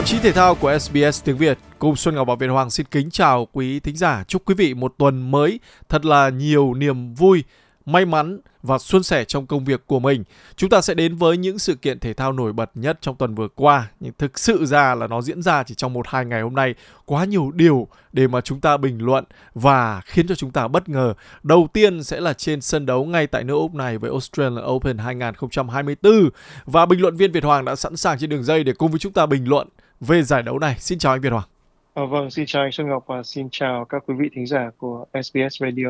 Tạp chí thể thao của SBS tiếng Việt cùng Xuân Ngọc và Việt Hoàng xin kính chào quý thính giả. Chúc quý vị một tuần mới thật là nhiều niềm vui, may mắn và suôn sẻ trong công việc của mình. Chúng ta sẽ đến với những sự kiện thể thao nổi bật nhất trong tuần vừa qua. Nhưng thực sự ra là nó diễn ra chỉ trong một hai ngày hôm nay. Quá nhiều điều để mà chúng ta bình luận và khiến cho chúng ta bất ngờ. Đầu tiên sẽ là trên sân đấu ngay tại nước Úc này với Australian Open 2024. Và bình luận viên Việt Hoàng đã sẵn sàng trên đường dây để cùng với chúng ta bình luận về giải đấu này. Xin chào anh Việt Hoàng. À, vâng, xin chào anh Xuân Ngọc và xin chào các quý vị thính giả của SBS Radio.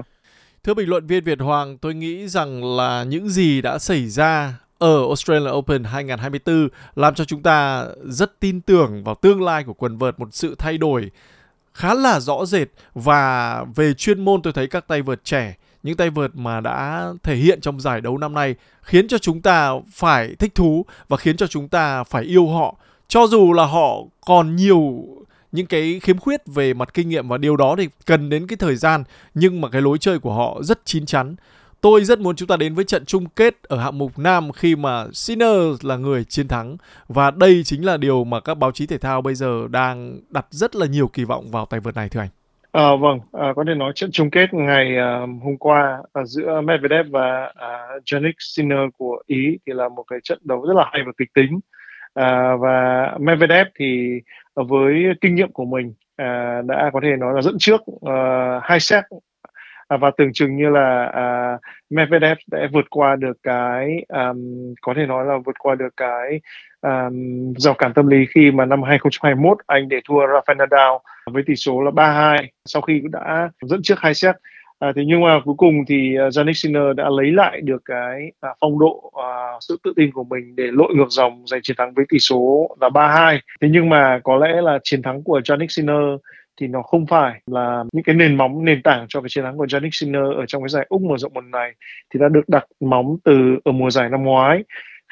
Thưa bình luận viên Việt Hoàng, tôi nghĩ rằng là những gì đã xảy ra ở Australian Open 2024 làm cho chúng ta rất tin tưởng vào tương lai của quần vợt một sự thay đổi khá là rõ rệt và về chuyên môn tôi thấy các tay vợt trẻ những tay vợt mà đã thể hiện trong giải đấu năm nay khiến cho chúng ta phải thích thú và khiến cho chúng ta phải yêu họ cho dù là họ còn nhiều những cái khiếm khuyết về mặt kinh nghiệm và điều đó thì cần đến cái thời gian nhưng mà cái lối chơi của họ rất chín chắn tôi rất muốn chúng ta đến với trận chung kết ở hạng mục nam khi mà Sinner là người chiến thắng và đây chính là điều mà các báo chí thể thao bây giờ đang đặt rất là nhiều kỳ vọng vào tay vợt này thưa anh. À, vâng, à, có thể nói trận chung kết ngày à, hôm qua à, giữa Medvedev và à, Jannik Sinner của Ý thì là một cái trận đấu rất là hay và kịch tính. À, và Medvedev thì với kinh nghiệm của mình à, đã có thể nói là dẫn trước uh, hai set. À, và tưởng chừng như là à, Medvedev đã vượt qua được cái um, có thể nói là vượt qua được cái um, rào cản tâm lý khi mà năm 2021 anh để thua Rafael Nadal với tỷ số là 3-2 sau khi đã dẫn trước hai set. À, thế nhưng mà cuối cùng thì à, uh, Yannick Sinner đã lấy lại được cái uh, phong độ, uh, sự tự tin của mình để lội ngược dòng giành chiến thắng với tỷ số là 3-2. Thế nhưng mà có lẽ là chiến thắng của Yannick Sinner thì nó không phải là những cái nền móng nền tảng cho cái chiến thắng của Yannick Sinner ở trong cái giải Úc mở rộng lần này thì đã được đặt móng từ ở mùa giải năm ngoái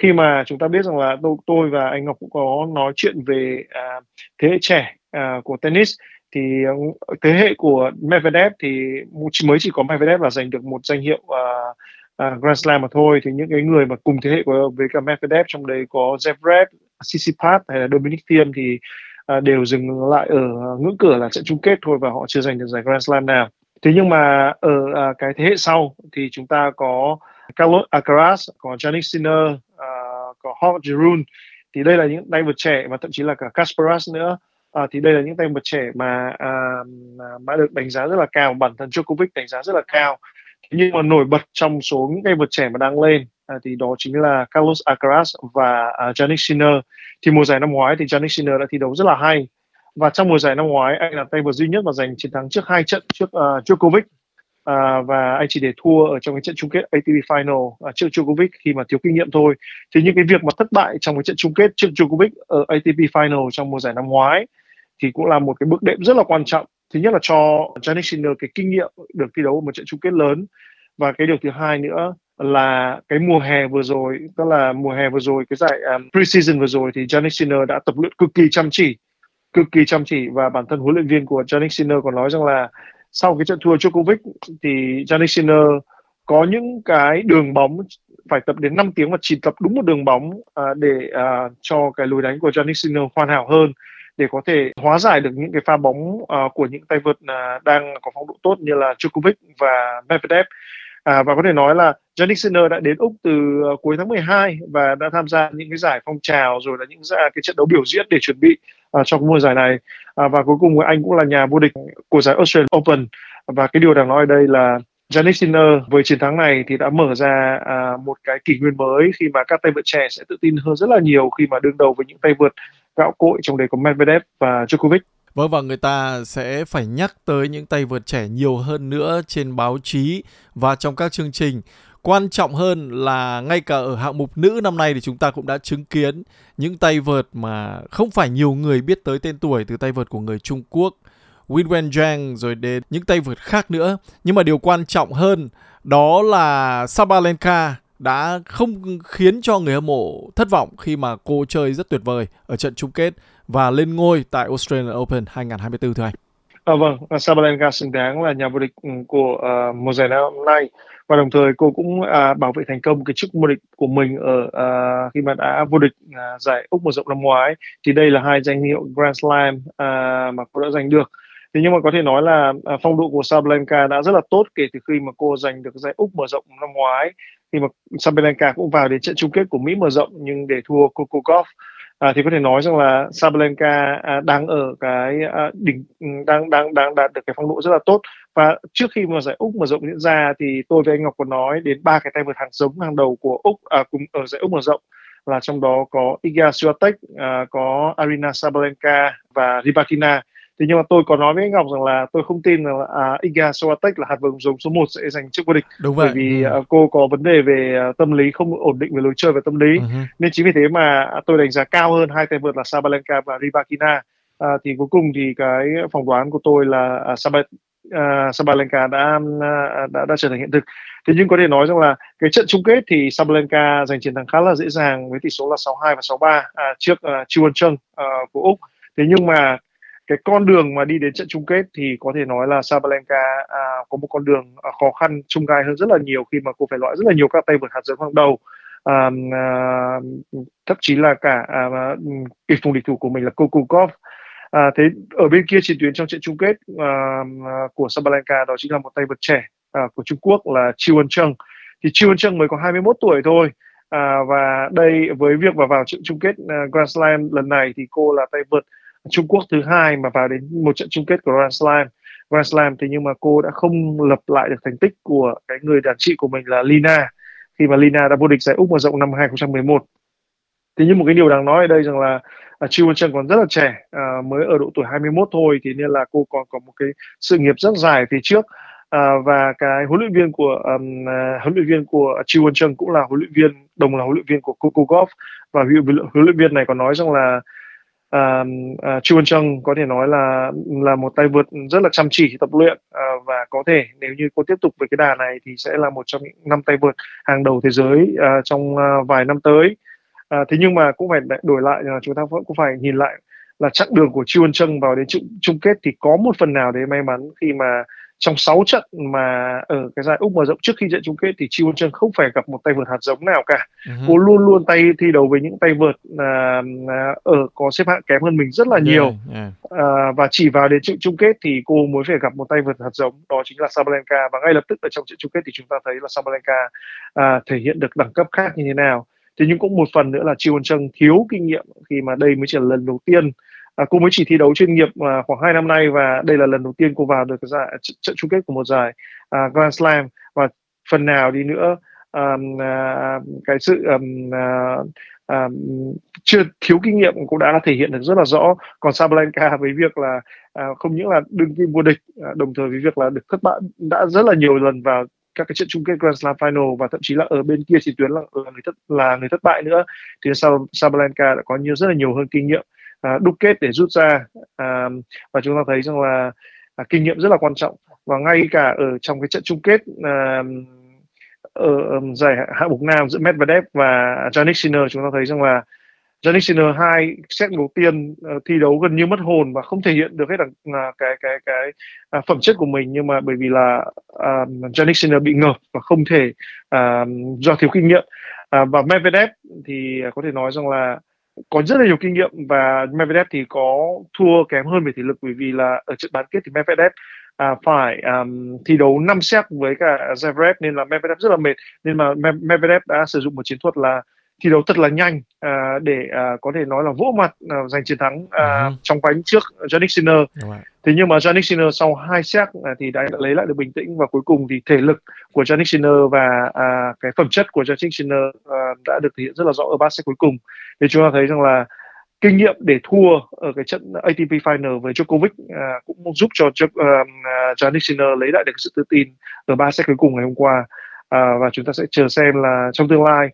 khi mà chúng ta biết rằng là tôi, tôi và anh Ngọc cũng có nói chuyện về uh, thế hệ trẻ uh, của tennis thì ờ, thế hệ của Medvedev thì mới chỉ có Medvedev là giành được một danh hiệu uh, uh, Grand Slam mà thôi. Thì những cái người mà cùng thế hệ của với cả Medvedev trong đấy có Zverev, Tsitsipas hay là Dominic Thiem thì uh, đều dừng lại ở ngưỡng cửa là trận chung kết thôi và họ chưa giành được giải Grand Slam nào. Thế nhưng mà ở uh, cái thế hệ sau thì chúng ta có Carlos Alcaraz, có Jannik Sinner, uh, có Jorge Giroud. Thì đây là những tay vợt trẻ và thậm chí là cả Kasparas nữa à, thì đây là những tay vợt trẻ mà à, mà được đánh giá rất là cao bản thân Djokovic đánh giá rất là cao. Nhưng mà nổi bật trong số những tay vợt trẻ mà đang lên à, thì đó chính là Carlos Alcaraz và à, Jannik Sinner. Thì mùa giải năm ngoái thì Jannik Sinner đã thi đấu rất là hay. Và trong mùa giải năm ngoái anh là tay vợt duy nhất mà giành chiến thắng trước hai trận trước uh, Djokovic à, và anh chỉ để thua ở trong cái trận chung kết ATP Final à, trước Djokovic khi mà thiếu kinh nghiệm thôi. Thì những cái việc mà thất bại trong cái trận chung kết trước Djokovic ở ATP Final trong mùa giải năm ngoái thì cũng là một cái bước đệm rất là quan trọng. Thứ nhất là cho Janik Sinner cái kinh nghiệm được thi đấu ở một trận chung kết lớn. Và cái điều thứ hai nữa là cái mùa hè vừa rồi tức là mùa hè vừa rồi cái giải um, preseason vừa rồi thì Janik Sinner đã tập luyện cực kỳ chăm chỉ cực kỳ chăm chỉ. Và bản thân huấn luyện viên của Janik Sinner còn nói rằng là sau cái trận thua Djokovic thì Janik Sinner có những cái đường bóng phải tập đến 5 tiếng và chỉ tập đúng một đường bóng à, để à, cho cái lối đánh của Janik Sinner hoàn hảo hơn để có thể hóa giải được những cái pha bóng uh, của những tay vợt uh, đang có phong độ tốt như là Djokovic và Medvedev. À, và có thể nói là Yannick Sinner đã đến Úc từ uh, cuối tháng 12 và đã tham gia những cái giải phong trào rồi là những uh, cái trận đấu biểu diễn để chuẩn bị uh, cho mùa giải này. À, và cuối cùng anh cũng là nhà vô địch của giải Australian Open. Và cái điều đáng nói ở đây là Janik Sinner với chiến thắng này thì đã mở ra à, một cái kỷ nguyên mới khi mà các tay vợt trẻ sẽ tự tin hơn rất là nhiều khi mà đương đầu với những tay vợt gạo cội trong đấy có Medvedev và Djokovic. Vâng và người ta sẽ phải nhắc tới những tay vợt trẻ nhiều hơn nữa trên báo chí và trong các chương trình. Quan trọng hơn là ngay cả ở hạng mục nữ năm nay thì chúng ta cũng đã chứng kiến những tay vợt mà không phải nhiều người biết tới tên tuổi từ tay vợt của người Trung Quốc, Win Wen Zhang rồi đến những tay vợt khác nữa. Nhưng mà điều quan trọng hơn đó là Sabalenka đã không khiến cho người hâm mộ thất vọng khi mà cô chơi rất tuyệt vời ở trận chung kết và lên ngôi tại Australian Open 2024 thưa anh. À, vâng, à, Sabalenka xứng đáng là nhà vô địch của uh, mùa giải năm nay. Và đồng thời cô cũng à, bảo vệ thành công cái chức vô địch của mình ở à, khi mà đã vô địch à, giải úc mở rộng năm ngoái. Thì đây là hai danh hiệu Grand Slam à, mà cô đã giành được. Thế nhưng mà có thể nói là à, phong độ của Sabalenka đã rất là tốt kể từ khi mà cô giành được giải úc mở rộng năm ngoái khi mà Sabalenka cũng vào đến trận chung kết của Mỹ mở rộng nhưng để thua Coco Gauff à, thì có thể nói rằng là Sabalenka à, đang ở cái à, đỉnh ừ, đang đang đang đạt được cái phong độ rất là tốt. Và trước khi mà giải úc mở rộng diễn ra thì tôi với anh Ngọc có nói đến ba cái tay vợt hàng giống hàng đầu của úc à, cùng ở giải úc mở rộng là trong đó có Iga Swiatek, à, có Arina Sabalenka và Ribakina thế nhưng mà tôi có nói với anh Ngọc rằng là tôi không tin là à, Iga Swiatek là hạt vợt giống số 1 sẽ giành chức vô địch Đúng vậy. bởi vì ừ. uh, cô có vấn đề về uh, tâm lý không ổn định về lối chơi và tâm lý Uh-huh. nên chính vì thế mà tôi đánh giá cao hơn hai tay vợt là Sabalenka và Rybakina à, thì cuối cùng thì cái phỏng đoán của tôi là uh, Sab- uh, Sabalenka đã, uh, đã đã trở thành hiện thực thế nhưng có thể nói rằng là cái trận chung kết thì Sabalenka giành chiến thắng khá là dễ dàng với tỷ số là 6-2 và 6-3 à, trước uh, Chi Won Chung uh, của Úc thế nhưng mà cái con đường mà đi đến trận chung kết thì có thể nói là Sabalenka à, có một con đường à, khó khăn chung gai hơn rất là nhiều khi mà cô phải loại rất là nhiều các tay vượt hạt giống hàng đầu. À, à, thậm chí là cả à, kịch phùng địch thủ của mình là Kokukov à, thế ở bên kia chiến tuyến trong trận chung kết à, của Sabalenka đó chính là một tay vợt trẻ à, của Trung Quốc là Chiu Won Chung thì Chiu Won Chung mới có 21 tuổi thôi à, và đây với việc vào vào trận chung kết uh, Grand Slam lần này thì cô là tay vợt Trung Quốc thứ hai mà vào đến một trận chung kết của Grand Slam. Grand Slam thì nhưng mà cô đã không lập lại được thành tích của cái người đàn chị của mình là Lina. Khi mà Lina đã vô địch giải Úc mở rộng năm 2011 thế nhưng một. Cái điều đáng nói ở đây rằng là à, Chi Won Chung còn rất là trẻ à, mới ở độ tuổi 21 thôi thì nên là cô còn có một cái sự nghiệp rất dài phía trước. À, và cái huấn luyện viên của um, uh, huấn luyện viên của Chi Won Chung cũng là huấn luyện viên đồng là huấn luyện viên của Coco Golf và huấn luyện viên này còn nói rằng là à, à, Chu Văn Trân có thể nói là là một tay vượt rất là chăm chỉ tập luyện à, và có thể nếu như cô tiếp tục với cái đà này thì sẽ là một trong những năm tay vượt hàng đầu thế giới à, trong à, vài năm tới. à, thế nhưng mà cũng phải đổi lại là chúng ta vẫn cũng phải nhìn lại là chặng đường của Chu Văn Trân vào đến chung, chung kết thì có một phần nào đấy may mắn khi mà trong 6 trận mà ở cái giải Úc mở rộng trước khi trận chung kết thì Chi Won Chung không phải gặp một tay vợt hạt giống nào cả. Uh-huh. Cô luôn luôn tay thi đấu với những tay vợt à, à, ở có xếp hạng kém hơn mình rất là nhiều. Yeah, yeah. À, và chỉ vào đến trận chung kết thì cô mới phải gặp một tay vợt hạt giống đó chính là Sabalenka và ngay lập tức ở trong trận chung kết thì chúng ta thấy là Sabalenka à, thể hiện được đẳng cấp khác như thế nào. Thế nhưng cũng một phần nữa là Chi Won Chung thiếu kinh nghiệm khi mà đây mới chỉ là lần đầu tiên à, cô mới chỉ thi đấu chuyên nghiệp à, khoảng 2 năm nay và đây là lần đầu tiên cô vào được cái giải trận chung kết của một giải à, Grand Slam. Và phần nào đi nữa um, à, cái sự um, à, à, chưa thiếu kinh nghiệm cũng đã thể hiện được rất là rõ. Còn Sabalenka với việc là à, không những là đương kim vô địch à, đồng thời với việc là được thất bại đã rất là nhiều lần vào các cái trận chung kết Grand Slam Final và thậm chí là ở bên kia chỉ tuyến là, là người thất là người thất bại nữa. Thì Sabalenka đã có nhiều rất là nhiều hơn kinh nghiệm à, đúc kết để rút ra. À, và chúng ta thấy rằng là à, kinh nghiệm rất là quan trọng. Và ngay cả ở trong cái trận chung kết à, ở giải hạng mục nam giữa Medvedev và Janik Sinner chúng ta thấy rằng là Janik Sinner hai set đầu tiên uh, thi đấu gần như mất hồn và không thể hiện được hết là uh, cái cái cái uh, phẩm chất của mình. Nhưng mà bởi vì là uh, Sinner bị ngợp và không thể uh, do thiếu kinh nghiệm. Uh, và Medvedev thì có thể nói rằng là có rất là nhiều kinh nghiệm và Medvedev thì có thua kém hơn về thể lực bởi vì là ở trận bán kết thì Medvedev à, phải um, thi đấu 5 set với cả Zverev nên là Medvedev rất là mệt. Nên mà Medvedev đã sử dụng một chiến thuật là thi đấu thật là nhanh uh, để uh, có thể nói là vỗ mặt uh, giành chiến thắng uh, uh-huh. trong bánh trước Jannik Sinner. Thế nhưng mà Jannik Sinner sau hai set uh, thì đã, đã lấy lại được bình tĩnh và cuối cùng thì thể lực của Jannik Sinner và uh, cái phẩm chất của Jannik Sinner uh, đã được thể hiện rất là rõ ở ba set cuối cùng. Thì chúng ta thấy rằng là kinh nghiệm để thua ở cái trận ATP Final với Djokovic uh, cũng giúp cho uh, Jannik Sinner lấy lại được sự tự tin ở ba set cuối cùng ngày hôm qua. Uh, và chúng ta sẽ chờ xem là trong tương lai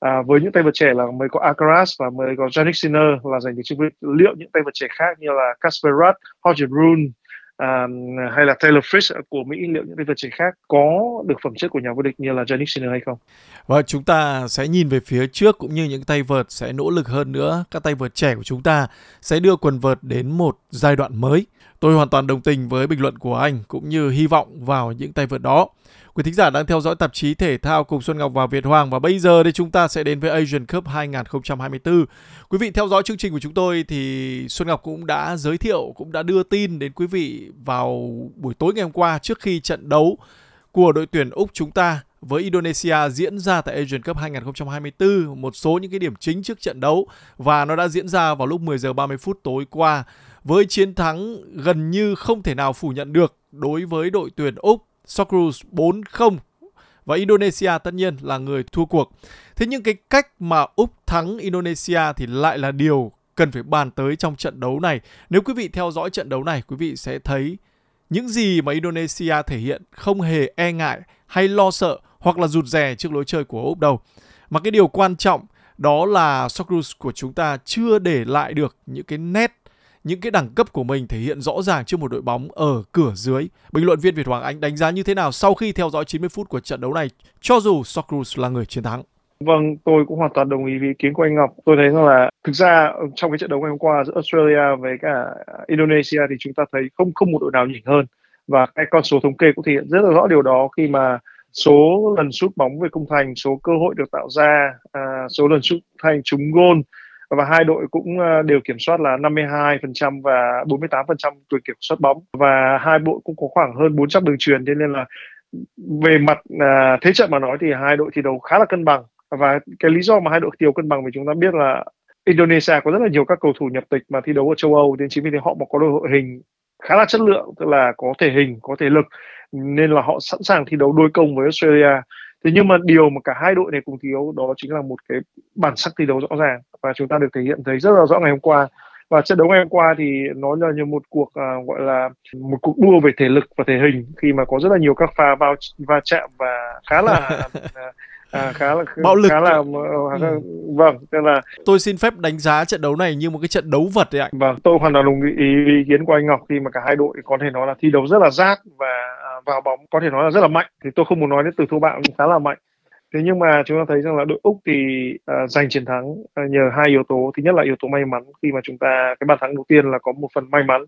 à, với những tay vợt trẻ là mới có Alcaraz và mới có Jannik Sinner là giành được chức liệu những tay vợt trẻ khác như là Casper Ruud, Roger Brun um, hay là Taylor Fritz của Mỹ liệu những tay vợt trẻ khác có được phẩm chất của nhà vô địch như là Jannik Sinner hay không? Và chúng ta sẽ nhìn về phía trước cũng như những tay vợt sẽ nỗ lực hơn nữa. Các tay vợt trẻ của chúng ta sẽ đưa quần vợt đến một giai đoạn mới. Tôi hoàn toàn đồng tình với bình luận của anh cũng như hy vọng vào những tay vợt đó. Quý thính giả đang theo dõi tạp chí thể thao cùng Xuân Ngọc và Việt Hoàng và bây giờ thì chúng ta sẽ đến với Asian Cup 2024. Quý vị theo dõi chương trình của chúng tôi thì Xuân Ngọc cũng đã giới thiệu, cũng đã đưa tin đến quý vị vào buổi tối ngày hôm qua trước khi trận đấu của đội tuyển Úc chúng ta với Indonesia diễn ra tại Asian Cup 2024, một số những cái điểm chính trước trận đấu và nó đã diễn ra vào lúc 10 giờ 30 phút tối qua với chiến thắng gần như không thể nào phủ nhận được đối với đội tuyển Úc Socceroos 4-0 và Indonesia tất nhiên là người thua cuộc. Thế nhưng cái cách mà Úc thắng Indonesia thì lại là điều cần phải bàn tới trong trận đấu này. Nếu quý vị theo dõi trận đấu này, quý vị sẽ thấy những gì mà Indonesia thể hiện không hề e ngại hay lo sợ hoặc là rụt rè trước lối chơi của Úc đâu. Mà cái điều quan trọng đó là Socceroos của chúng ta chưa để lại được những cái nét những cái đẳng cấp của mình thể hiện rõ ràng trước một đội bóng ở cửa dưới. Bình luận viên Việt Hoàng Anh đánh giá như thế nào sau khi theo dõi 90 phút của trận đấu này cho dù Socceroos là người chiến thắng? Vâng, tôi cũng hoàn toàn đồng ý với ý kiến của anh Ngọc. Tôi thấy rằng là thực ra trong cái trận đấu ngày hôm qua giữa Australia với cả Indonesia thì chúng ta thấy không không một đội nào nhỉnh hơn và cái con số thống kê cũng thể hiện rất là rõ điều đó khi mà số lần sút bóng về khung thành, số cơ hội được tạo ra, à, số lần sút thành trúng gôn và hai đội cũng ờ, đều kiểm soát là 52% và 48% quyền kiểm soát bóng. Và hai đội cũng có khoảng hơn 400 đường truyền cho nên là về mặt à, thế trận mà nói thì hai đội thi đấu khá là cân bằng. Và cái lý do mà hai đội thi đấu cân bằng thì chúng ta biết là Indonesia có rất là nhiều các cầu thủ nhập tịch mà thi đấu ở châu Âu nên chính vì thế họ có đội hội hình khá là chất lượng tức là có thể hình có thể lực nên là họ sẵn sàng thi đấu đối công với Australia. Thế nhưng mà điều mà cả hai đội này cùng thiếu đó chính là một cái bản sắc thi đấu rõ ràng và chúng ta được thể hiện thấy rất là rõ ngày hôm qua. Và trận đấu ngày hôm qua thì nó là như một cuộc uh, gọi là một cuộc đua về thể lực và thể hình khi mà có rất là nhiều các pha vào va chạm và khá là à, khá là bạo lực. khá là ừ. vâng tức là tôi xin phép đánh giá trận đấu này như một cái trận đấu vật đấy ạ. Vâng tôi hoàn toàn đồng ý ý kiến của anh Ngọc khi mà cả hai đội có thể nói là thi đấu rất là rác và à, vào bóng có thể nói là rất là mạnh. Thì tôi không muốn nói đến từ thô bạo nhưng khá là mạnh thế nhưng mà chúng ta thấy rằng là đội úc thì uh, giành chiến thắng uh, nhờ hai yếu tố. Thứ nhất là yếu tố may mắn khi mà chúng ta cái bàn thắng đầu tiên là có một phần may mắn.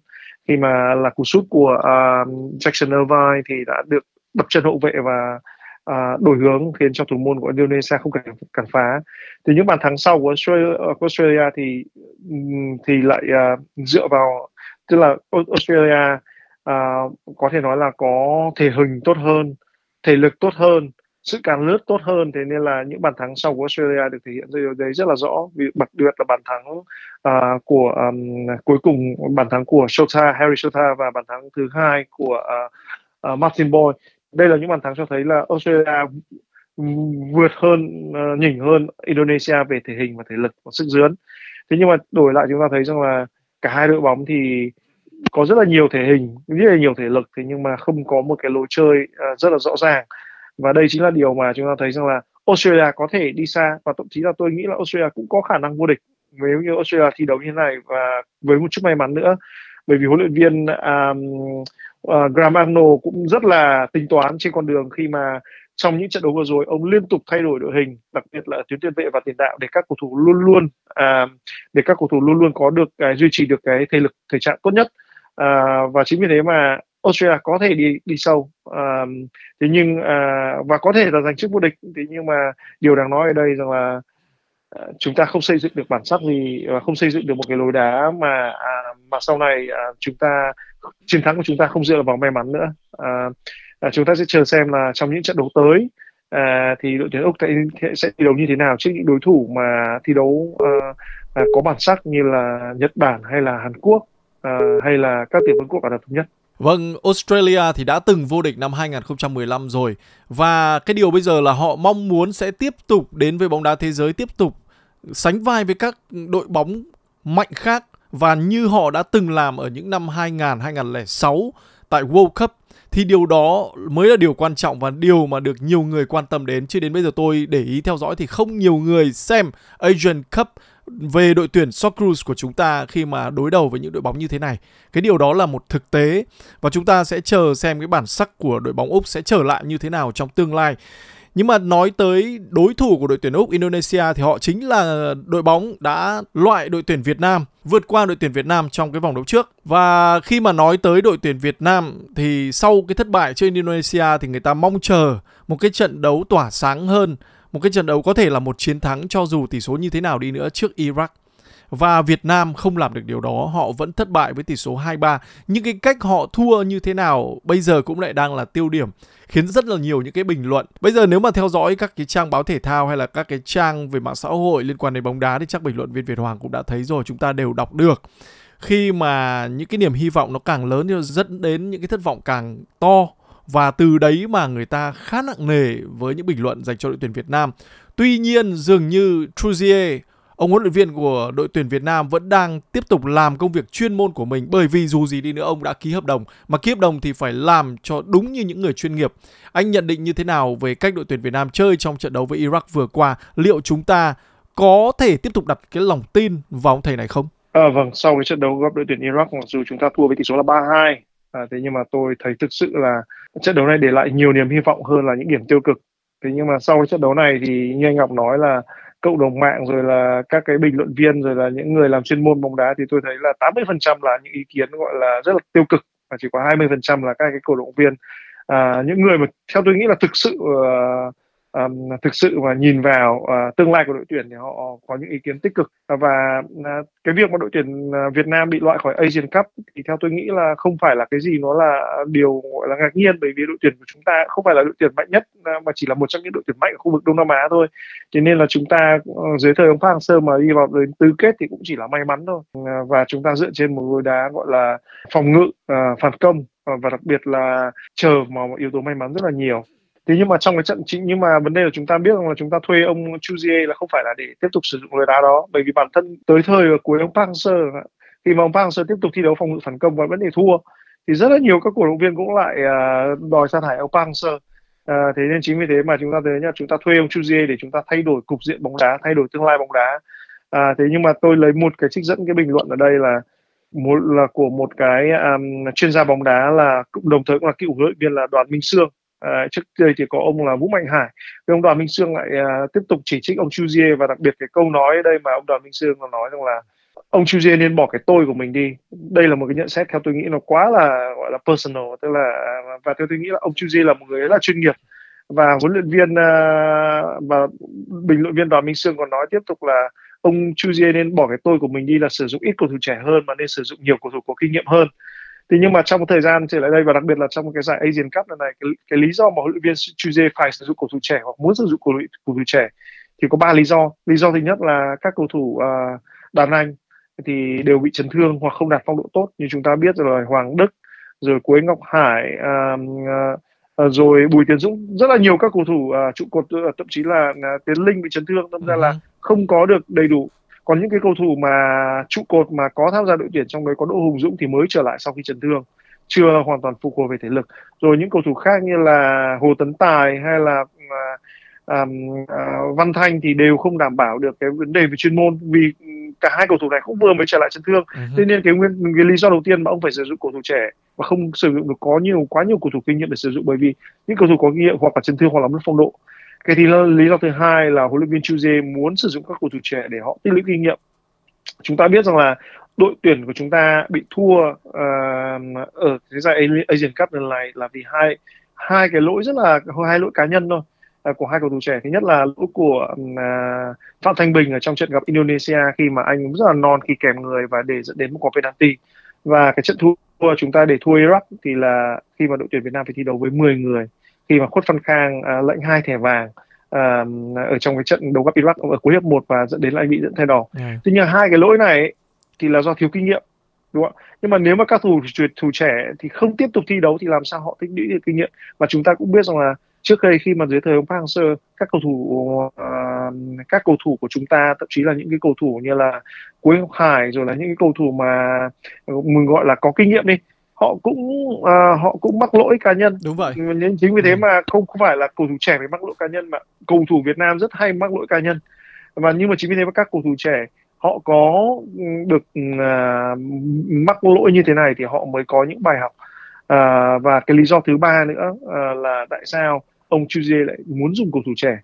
Khi mà là cú sút của uh, Jackson Irvine thì đã được đập chân hậu vệ và à, đổi hướng khiến cho thủ môn của Indonesia không cản cản phá. Thì những bàn thắng sau của Australia, của Australia thì thì lại uh, dựa vào tức là Australia uh, có thể nói là có thể hình tốt hơn thể lực tốt hơn sự càng lướt tốt hơn thế nên là những bàn thắng sau của Australia được thể hiện điều đấy rất là rõ. Vì đặc biệt là bàn thắng uh, của um, cuối cùng bàn thắng của Shota Harry Shota và bàn thắng thứ hai của uh, uh, Martin Boy đây là những bàn thắng cho thấy là Australia vượt hơn uh, nhỉnh hơn Indonesia về thể hình và thể lực và sức dướn. Thế nhưng mà đổi lại chúng ta thấy rằng là cả hai đội bóng thì có rất là nhiều thể hình rất là nhiều thể lực thế nhưng mà không có một cái lối chơi uh, rất là rõ ràng và đây chính là điều mà chúng ta thấy rằng là Australia có thể đi xa và thậm chí là tôi nghĩ là Australia cũng có khả năng vô địch. Nếu như Australia thi đấu như thế này và với một chút may mắn nữa bởi vì huấn luyện viên um, uh, Graham Arnold cũng rất là tính toán trên con đường khi mà trong những trận đấu vừa rồi ông liên tục thay đổi đội hình đặc biệt là tuyến tiền vệ và tiền đạo để các cầu thủ luôn luôn à, để các cầu thủ luôn luôn có được cái duy trì được cái thể lực thể trạng tốt nhất. À, và chính vì thế mà Australia có thể đi đi sâu. Um, thế nhưng uh, và có thể là giành chức vô địch. Thế nhưng mà điều đáng nói ở đây rằng là uh, chúng ta không xây dựng được bản sắc gì và không xây dựng được một cái lối đá mà uh, mà sau này uh, chúng ta chiến thắng của chúng ta không dựa vào may mắn nữa. Uh, uh, chúng ta sẽ chờ xem là trong những trận đấu tới uh, thì đội tuyển úc sẽ thi đấu như thế nào trước những đối thủ mà thi đấu uh, uh, có bản sắc như là nhật bản hay là hàn quốc uh, hay là các tiểu vương quốc ả rập thống nhất. Vâng, Australia thì đã từng vô địch năm 2015 rồi. Và cái điều bây giờ là họ mong muốn sẽ tiếp tục đến với bóng đá thế giới tiếp tục sánh vai với các đội bóng mạnh khác. Và như họ đã từng làm ở những năm 2000 2006 tại World Cup thì điều đó mới là điều quan trọng và điều mà được nhiều người quan tâm đến. Chứ đến bây giờ tôi để ý theo dõi thì không nhiều người xem Asian Cup về đội tuyển Socceroos của chúng ta khi mà đối đầu với những đội bóng như thế này. Cái điều đó là một thực tế và chúng ta sẽ chờ xem cái bản sắc của đội bóng Úc sẽ trở lại như thế nào trong tương lai. Nhưng mà nói tới đối thủ của đội tuyển Úc Indonesia thì họ chính là đội bóng đã loại đội tuyển Việt Nam vượt qua đội tuyển Việt Nam trong cái vòng đấu trước. Và khi mà nói tới đội tuyển Việt Nam thì sau cái thất bại trên Indonesia thì người ta mong chờ một cái trận đấu tỏa sáng hơn, một cái trận đấu có thể là một chiến thắng cho dù tỷ số như thế nào đi nữa trước Iraq. Và Việt Nam không làm được điều đó, họ vẫn thất bại với tỷ số 2-3. những cái cách họ thua như thế nào bây giờ cũng lại đang là tiêu điểm khiến rất là nhiều những cái bình luận. Bây giờ nếu mà theo dõi các cái trang báo thể thao hay là các cái trang về mạng xã hội liên quan đến bóng đá thì chắc bình luận viên Việt Hoàng cũng đã thấy rồi, chúng ta đều đọc được. Khi mà những cái niềm hy vọng nó càng lớn thì dẫn đến những cái thất vọng càng to và từ đấy mà người ta khá nặng nề với những bình luận dành cho đội tuyển Việt Nam. Tuy nhiên dường như Truzier ông huấn luyện viên của đội tuyển Việt Nam vẫn đang tiếp tục làm công việc chuyên môn của mình bởi vì dù gì đi nữa ông đã ký hợp đồng mà ký hợp đồng thì phải làm cho đúng như những người chuyên nghiệp. Anh nhận định như thế nào về cách đội tuyển Việt Nam chơi trong trận đấu với Iraq vừa qua? Liệu chúng ta có thể tiếp tục đặt cái lòng tin vào ông thầy này không? À, vâng, sau cái trận đấu gặp đội tuyển Iraq mặc dù chúng ta thua với tỷ số là 3-2 à, thế nhưng mà tôi thấy thực sự là trận đấu này để lại nhiều niềm hy vọng hơn là những điểm tiêu cực. Thế nhưng mà sau cái trận đấu này thì như anh Ngọc nói là cộng đồng mạng rồi là các cái bình luận viên rồi là những người làm chuyên môn bóng đá thì tôi thấy là 80% là những ý kiến gọi là rất là tiêu cực và chỉ có 20% là các cái cổ động viên à, những người mà theo tôi nghĩ là thực sự uh, um, thực sự mà nhìn vào uh, tương lai của đội tuyển thì họ có những ý kiến tích cực. Ờ, và uh, cái việc mà đội tuyển Việt Nam bị loại khỏi Asian Cup thì theo tôi nghĩ là không phải là cái gì nó là điều gọi là ngạc nhiên bởi vì đội tuyển của chúng ta không phải là đội tuyển mạnh nhất mà chỉ là một trong những đội tuyển mạnh ở khu vực Đông Nam Á thôi. Cho nên là chúng ta dưới thời ông Park Hang-seo mà đi vào đến tứ kết thì cũng chỉ là may mắn thôi. Uh, và chúng ta dựa trên một lối đá gọi là phòng ngự uh, phản công và đặc biệt là chờ mà một yếu tố may mắn rất là nhiều thế nhưng mà trong cái trận chính nhưng mà vấn đề là chúng ta biết rằng là chúng ta thuê ông Chuzier là không phải là để tiếp tục sử dụng lối đá đó bởi vì bản thân tới thời cuối ông Park Hang-seo khi mà ông Park Hang-seo tiếp tục thi đấu phòng ngự phản công và vẫn để thua thì rất là nhiều các cổ động viên cũng lại à, đòi sa thải ông Park Hang-seo. À, thế nên chính vì thế mà chúng ta thấy nhá chúng ta thuê ông Chuzier để chúng ta thay đổi cục diện bóng đá thay đổi tương lai bóng đá. À, thế nhưng mà tôi lấy một cái trích dẫn cái bình luận ở đây là một là của một cái um, chuyên gia bóng đá là cũng đồng thời cũng là cựu huấn luyện viên là Đoàn Minh Sương. À, trước đây thì có ông là Vũ Mạnh Hải, nhưng ông Đoàn Minh Sương lại à, tiếp tục chỉ trích ông Chu Diê và đặc biệt cái câu nói ở đây mà ông Đoàn Minh Sương nói rằng là ông Chu Diê nên bỏ cái tôi của mình đi. Đây là một cái nhận xét theo tôi nghĩ nó quá là gọi là personal, tức là và theo tôi nghĩ là ông Chu Diê là một người rất là chuyên nghiệp. Và huấn luyện viên ờ, và bình luận viên Đoàn Minh Sương còn nói tiếp tục là ông Chu Diê nên bỏ cái tôi của mình đi là sử dụng ít cầu thủ trẻ hơn mà nên sử dụng nhiều cầu thủ có kinh nghiệm hơn thì nhưng mà trong một thời gian trở lại đây và đặc biệt là trong cái giải Asian Cup này, này cái, cái lý do mà huấn luyện viên Chuze phải sử dụng cầu thủ trẻ hoặc muốn sử dụng cầu, cầu thủ trẻ thì có ba lý do. Lý do thứ nhất là các cầu thủ uh, đàn anh thì đều bị chấn thương hoặc không đạt phong độ tốt. Như chúng ta biết rồi Hoàng Đức rồi Quế Ngọc Hải uh, uh, rồi Bùi Tiến Dũng. Rất là nhiều các cầu thủ uh, trụ cột uh, thậm chí là uh, Tiến Linh bị chấn thương đâm ra là ừ. không có được đầy đủ còn những cái cầu thủ mà trụ cột mà có tham gia đội tuyển trong đấy có Đỗ Hùng Dũng thì mới trở lại sau khi chấn thương chưa hoàn toàn phục hồi về thể lực rồi những cầu thủ khác như là Hồ Tấn Tài hay là uh, uh, Văn Thanh thì đều không đảm bảo được cái vấn đề về chuyên môn vì cả hai cầu thủ này cũng vừa mới trở lại chấn thương uh-huh. thế nên cái nguyên cái lý do đầu tiên mà ông phải sử dụng cầu thủ trẻ và không sử dụng được có nhiều quá nhiều cầu thủ kinh nghiệm để sử dụng bởi vì những cầu thủ có kinh nghiệm hoặc là chấn thương hoặc là mất phong độ cái thì lý do thứ hai là huấn luyện viên Chuze muốn sử dụng các cầu thủ trẻ để họ tích lũy kinh nghiệm. Chúng ta biết rằng là đội tuyển của chúng ta bị thua uh, ở thế giải Asian Cup lần này là vì hai hai cái lỗi rất là hai lỗi cá nhân thôi uh, của hai cầu thủ trẻ. Thứ nhất là lỗi của uh, Phạm Thanh Bình ở trong trận gặp Indonesia khi mà anh rất là non khi kèm người và để dẫn đến một quả penalty. Và cái trận thua chúng ta để thua Iraq thì là khi mà đội tuyển Việt Nam phải thi đấu với 10 người khi mà Khuất Văn Khang uh, lệnh hai thẻ vàng uh, ở trong cái trận đấu gặp Iraq ở cuối hiệp 1 và dẫn đến là anh bị dẫn thay đỏ. Yeah. Tuy nhiên hai cái lỗi này ấy, thì là do thiếu kinh nghiệm đúng không nhưng mà nếu mà các thủ thủ trẻ thì không tiếp tục thi đấu thì làm sao họ tích lũy được kinh nghiệm và chúng ta cũng biết rằng là trước đây khi mà dưới thời ông Park Hang-seo các cầu thủ uh, các cầu thủ của chúng ta thậm chí là những cái cầu thủ như là Quế Ngọc Hải rồi là những cái cầu thủ mà mình gọi là có kinh nghiệm đi họ cũng uh, họ cũng mắc lỗi cá nhân. Đúng vậy. Nên chính vì thế ừ. mà không không phải là cầu thủ trẻ phải mắc lỗi cá nhân mà cầu thủ Việt Nam rất hay mắc lỗi cá nhân. Và nhưng mà chính vì thế mà các cầu thủ trẻ họ có được uh, mắc lỗi như thế này thì họ mới có những bài học. Uh, và cái lý do thứ ba nữa uh, là tại sao ông Chuzier lại muốn dùng cầu thủ trẻ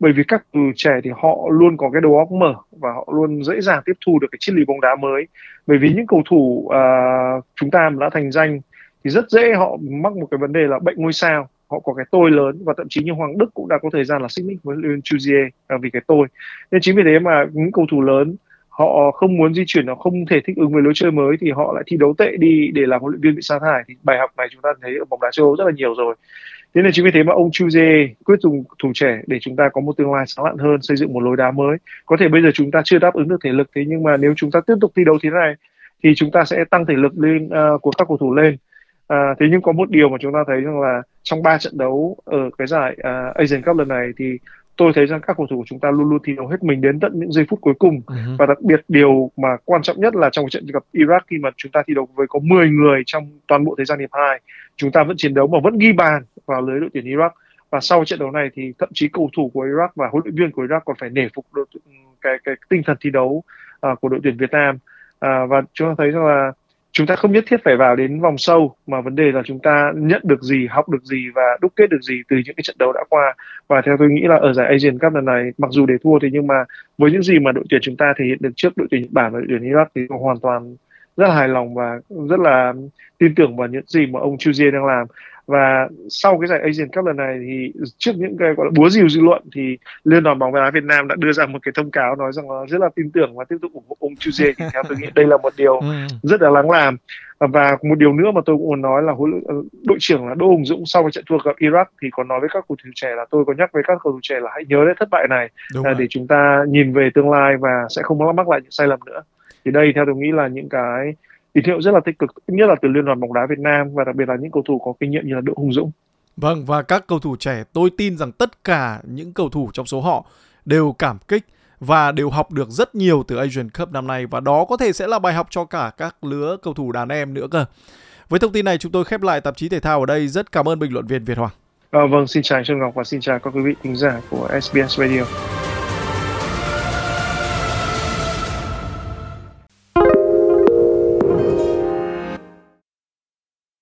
bởi vì các cầu thủ trẻ thì họ luôn có cái đầu óc mở và họ luôn dễ dàng tiếp thu được cái triết lý bóng đá mới. Bởi vì những cầu thủ uh, chúng ta đã thành danh thì rất dễ họ mắc một cái vấn đề là bệnh ngôi sao. Họ có cái tôi lớn và thậm chí như Hoàng Đức cũng đã có thời gian là xích mích với Leon Chuzier à, vì cái tôi. Nên chính vì thế mà những cầu thủ lớn họ không muốn di chuyển họ không thể thích ứng với lối chơi mới thì họ lại thi đấu tệ đi để làm huấn luyện viên bị sa thải. Thì bài học này chúng ta thấy ở bóng đá châu Âu rất là nhiều rồi thế nên chính vì thế mà ông Chuze quyết dùng thủ trẻ để chúng ta có một tương lai sáng lạn hơn xây dựng một lối đá mới. Có thể bây giờ chúng ta chưa đáp ứng được thể lực thế nhưng mà nếu chúng ta tiếp tục thi đấu thế này thì chúng ta sẽ tăng thể lực lên uh, của các cầu thủ lên. À, thế nhưng có một điều mà chúng ta thấy rằng là trong ba trận đấu ở cái giải uh, Asian Cup lần này thì tôi thấy rằng các cầu thủ của chúng ta luôn luôn thi đấu hết mình đến tận những giây phút cuối cùng. Uh-huh. và đặc biệt điều mà quan trọng nhất là trong trận gặp Iraq khi mà chúng ta thi đấu với có 10 người trong toàn bộ thời gian hiệp 2 chúng ta vẫn chiến đấu mà vẫn ghi bàn vào lưới đội tuyển Iraq. Và sau trận đấu này thì thậm chí cầu thủ của Iraq và huấn luyện viên của Iraq còn phải nể phục đội, cái cái tinh thần thi đấu uh, của đội tuyển Việt Nam. Uh, và chúng ta thấy rằng là chúng ta không nhất thiết phải vào đến vòng sâu, mà vấn đề là chúng ta nhận được gì, học được gì và đúc kết được gì từ những cái trận đấu đã qua. Và theo tôi nghĩ là ở giải Asian Cup lần này, mặc dù để thua thì nhưng mà với những gì mà đội tuyển chúng ta thể hiện được trước đội tuyển Nhật Bản và đội tuyển Iraq thì hoàn toàn rất là hài lòng và rất là tin tưởng vào những gì mà ông Chuzier đang làm và sau cái giải Asian Cup lần này thì trước những cái gọi là búa rìu dư luận thì liên đoàn bóng đá Việt Nam đã đưa ra một cái thông cáo nói rằng là rất là tin tưởng và tiếp tục ủng hộ ông Chuze thì theo tôi nghĩ đây là một điều ừ. rất là lắng làm. Và một điều nữa mà tôi cũng muốn nói là ờ, đội trưởng là Đỗ Hùng Dũng sau cái trận thua gặp Iraq thì có nói với các cầu thủ trẻ là tôi có nhắc với các cầu thủ trẻ là hãy nhớ đến thất bại này Đúng để chúng ta nhìn về tương lai và sẽ không mắc lại những sai lầm nữa. Thì đây theo tôi nghĩ là những cái tín hiệu rất là tích cực nhất là từ liên đoàn bóng đá Việt Nam và đặc biệt là những cầu thủ có kinh nghiệm như là Đỗ Hùng Dũng. Vâng và các cầu thủ trẻ tôi tin rằng tất cả những cầu thủ trong số họ đều cảm kích và đều học được rất nhiều từ Asian Cup năm nay và đó có thể sẽ là bài học cho cả các lứa cầu thủ đàn em nữa cơ. Với thông tin này chúng tôi khép lại tạp chí thể thao ở đây. Rất cảm ơn bình luận viên Việt Hoàng. À, vâng, xin chào Trương Ngọc và xin chào các quý vị khán giả của SBS Radio.